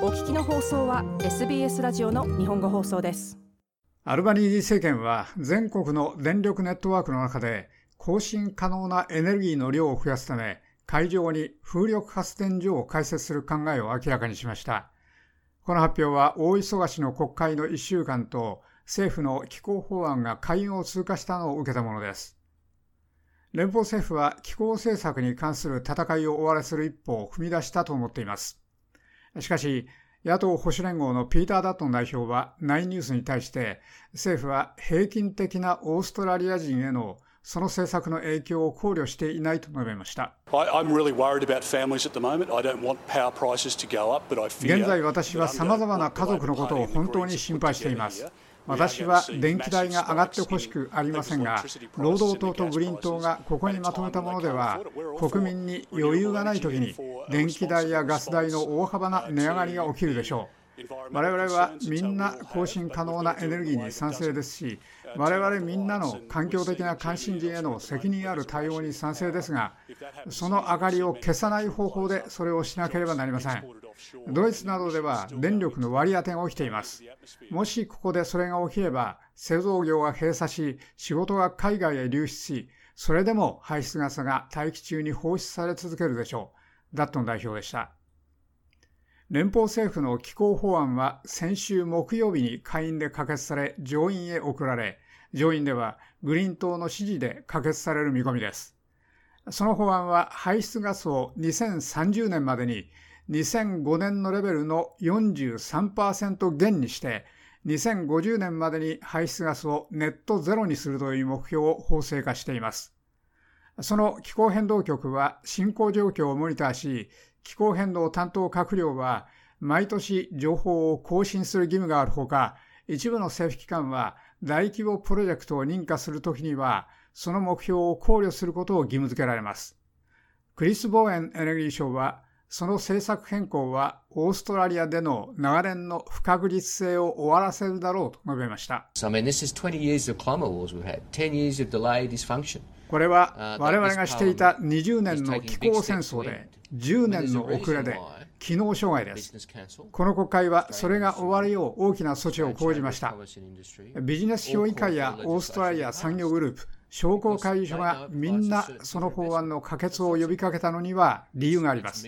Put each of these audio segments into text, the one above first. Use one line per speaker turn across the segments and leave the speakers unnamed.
お聞きの放送は SBS ラジオの日本語放送です。
アルバニージー政権は全国の電力ネットワークの中で更新可能なエネルギーの量を増やすため海上に風力発電所を開設する考えを明らかにしました。この発表は大忙しの国会の1週間と政府の気候法案が下院を通過したのを受けたものです。連邦政府は気候政策に関する戦いを終わらせる一歩を踏み出したと思っています。しかし野党保守連合のピーター・ダットン代表はナインニュースに対して政府は平均的なオーストラリア人へのその政策の影響を考慮していないと述べました。現在私は様々な家族のことを本当に心配しています。私は電気代が上がってほしくありませんが、労働党とグリーン党がここにまとめたものでは、国民に余裕がないときに、電気代やガス代の大幅な値上がりが起きるでしょう。我々はみんな更新可能なエネルギーに賛成ですし、我々みんなの環境的な関心事への責任ある対応に賛成ですが、その明かりを消さない方法でそれをしなければなりません。ドイツなどでは電力の割り当てが起きています。もしここでそれが起きれば、製造業が閉鎖し、仕事が海外へ流出し、それでも排出ガスが大気中に放出され続けるでしょう。ダットン代表でした。連邦政府の気候法案は先週木曜日に下院で可決され上院へ送られ、上院ではグリーン党の支持で可決される見込みです。その法案は排出ガスを2030年までに2005年のレベルの43%減にして、2050年までに排出ガスをネットゼロにするという目標を法制化しています。その気候変動局は進行状況をモニターし、気候変動担当閣僚は毎年情報を更新する義務があるほか、一部の政府機関は大規模プロジェクトを認可するときには、その目標を考慮することを義務付けられます。クリス・ボーエンエネルギー省は、その政策変更はオーストラリアでの長年の不確実性を終わらせるだろうと述べました。これは我々がしていた20年の気候戦争で10年の遅れで機能障害です。この国会はそれが終わるよう大きな措置を講じました。ビジネス評議会やオーストラリア産業グループ、商工会議所がみんなその法案の可決を呼びかけたのには理由があります。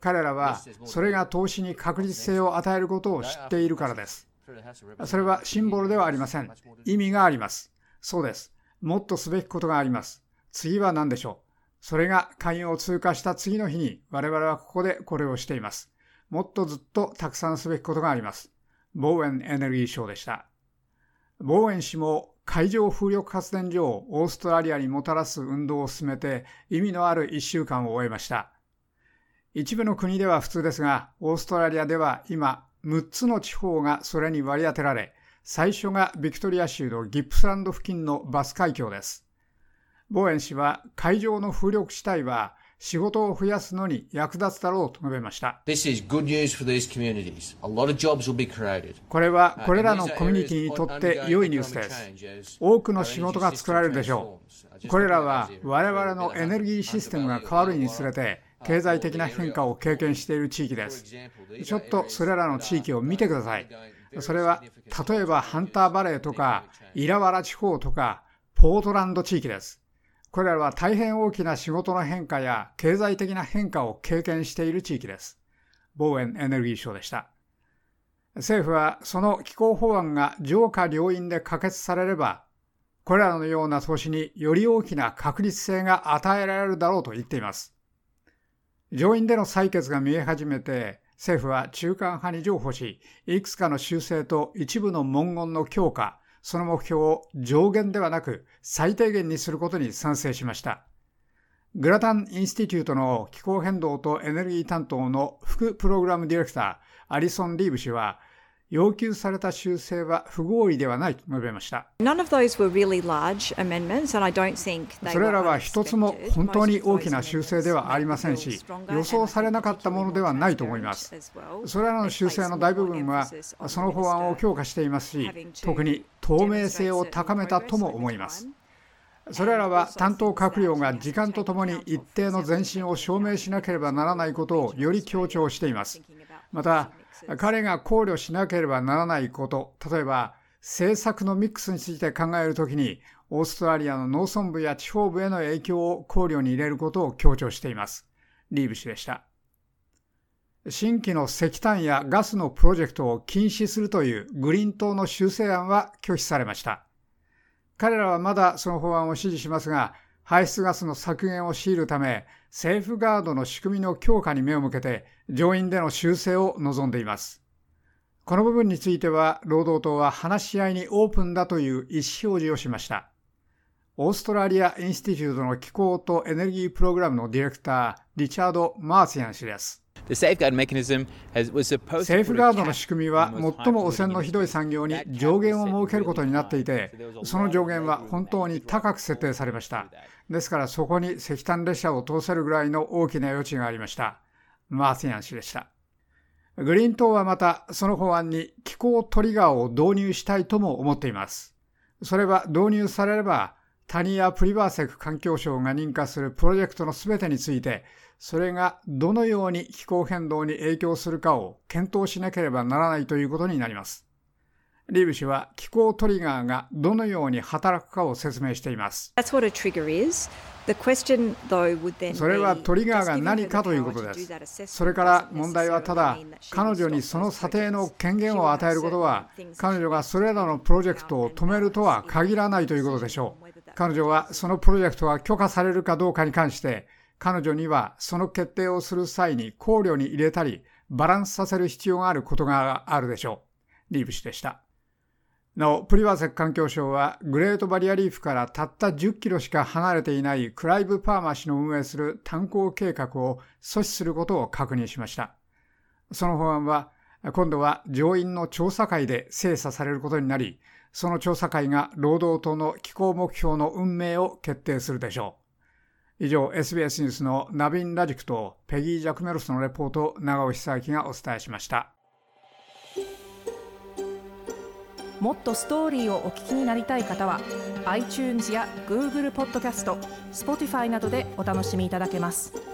彼らはそれが投資に確実性を与えることを知っているからです。それはシンボルではありません。意味があります。そうです。もっとすべきことがあります。次は何でしょう？それが会員を通過した次の日に我々はここでこれをしています。もっとずっとたくさんすべきことがあります。ボーエンエネルギー賞でした。ボーエン氏も海上風力発電所をオーストラリアにもたらす運動を進めて意味のある1週間を終えました。一部の国では普通ですが、オーストラリアでは今6つの地方がそれに割り当てられ、最初がビクトリア州のギップスランド付近のバス海峡です。ボーエン氏は海上の風力地帯は仕事を増やすのに役立つだろうと述べました。これはこれらのコミュニティにとって良いニュースです。多くの仕事が作られるでしょう。これらは我々のエネルギーシステムが変わるにつれて経済的な変化を経験している地域です。ちょっとそれらの地域を見てください。それは例えばハンターバレーとかイラワラ地方とかポートランド地域です。これらは大変大きな仕事の変化や経済的な変化を経験している地域です。ボーエネルギー省でした。政府はその気候法案が上下両院で可決されれば、これらのような投資により大きな確実性が与えられるだろうと言っています。上院での採決が見え始めて、政府は中間派に譲歩し、いくつかの修正と一部の文言の強化、その目標を上限ではなく最低限にすることに賛成しました。グラタン・インスティテュートの気候変動とエネルギー担当の副プログラムディレクター、アリソン・リーブ氏は、要求された修正は不合理ではないと述べました。それらは一つも本当に大きな修正ではありませんし、予想されなかったものではないと思います。それらの修正の大部分は、その法案を強化していますし、特に透明性を高めたとも思います。それらは担当閣僚が時間とともに一定の前進を証明しなければならないことをより強調しています。また彼が考慮しなければならないこと。例えば政策のミックスについて考えるときにオーストラリアの農村部や地方部への影響を考慮に入れることを強調しています。リーブ氏でした。新規の石炭やガスのプロジェクトを禁止するというグリーン党の修正案は拒否されました。彼らはまだその法案を支持しますが排出ガスの削減を強いるためセーフガードの仕組みの強化に目を向けて上院での修正を望んでいます。この部分については労働党は話し合いにオープンだという意思表示をしました。オーストラリア・インスティテュートの気候とエネルギープログラムのディレクター、リチャード・マーシアン氏です。セーフガードの仕組みは最も汚染のひどい産業に上限を設けることになっていて、その上限は本当に高く設定されました。ですからそこに石炭列車を通せるぐらいの大きな余地がありました。マーティアン氏でした。グリーン党はまたその法案に気候トリガーを導入したいとも思っています。それは導入されれば、タニア・プリバーセク環境省が認可するプロジェクトのすべてについて、それがどのように気候変動に影響するかを検討しなければならないということになります。リーブ氏は気候トリガーがどのように働くかを説明しています。それはトリガーが何かということです。それから問題はただ、彼女にその査定の権限を与えることは、彼女がそれらのプロジェクトを止めるとは限らないということでしょう。彼女はそのプロジェクトが許可されるかどうかに関して、彼女にはその決定をする際に考慮に入れたり、バランスさせる必要があることがあるでしょう。リーブ氏でした。なお、プリワセク環境省は、グレートバリアリーフからたった10キロしか離れていないクライブ・パーマ氏の運営する炭鉱計画を阻止することを確認しました。その法案は、今度は上院の調査会で精査されることになり、その調査会が労働党の気候目標の運命を決定するでしょう。以上、SBS ニュースのナビン・ラジクとペギー・ジャクメロスのレポート長尾久明がお伝えしました。
もっとストーリーをお聞きになりたい方は iTunes や Google ポッドキャスト Spotify などでお楽しみいただけます。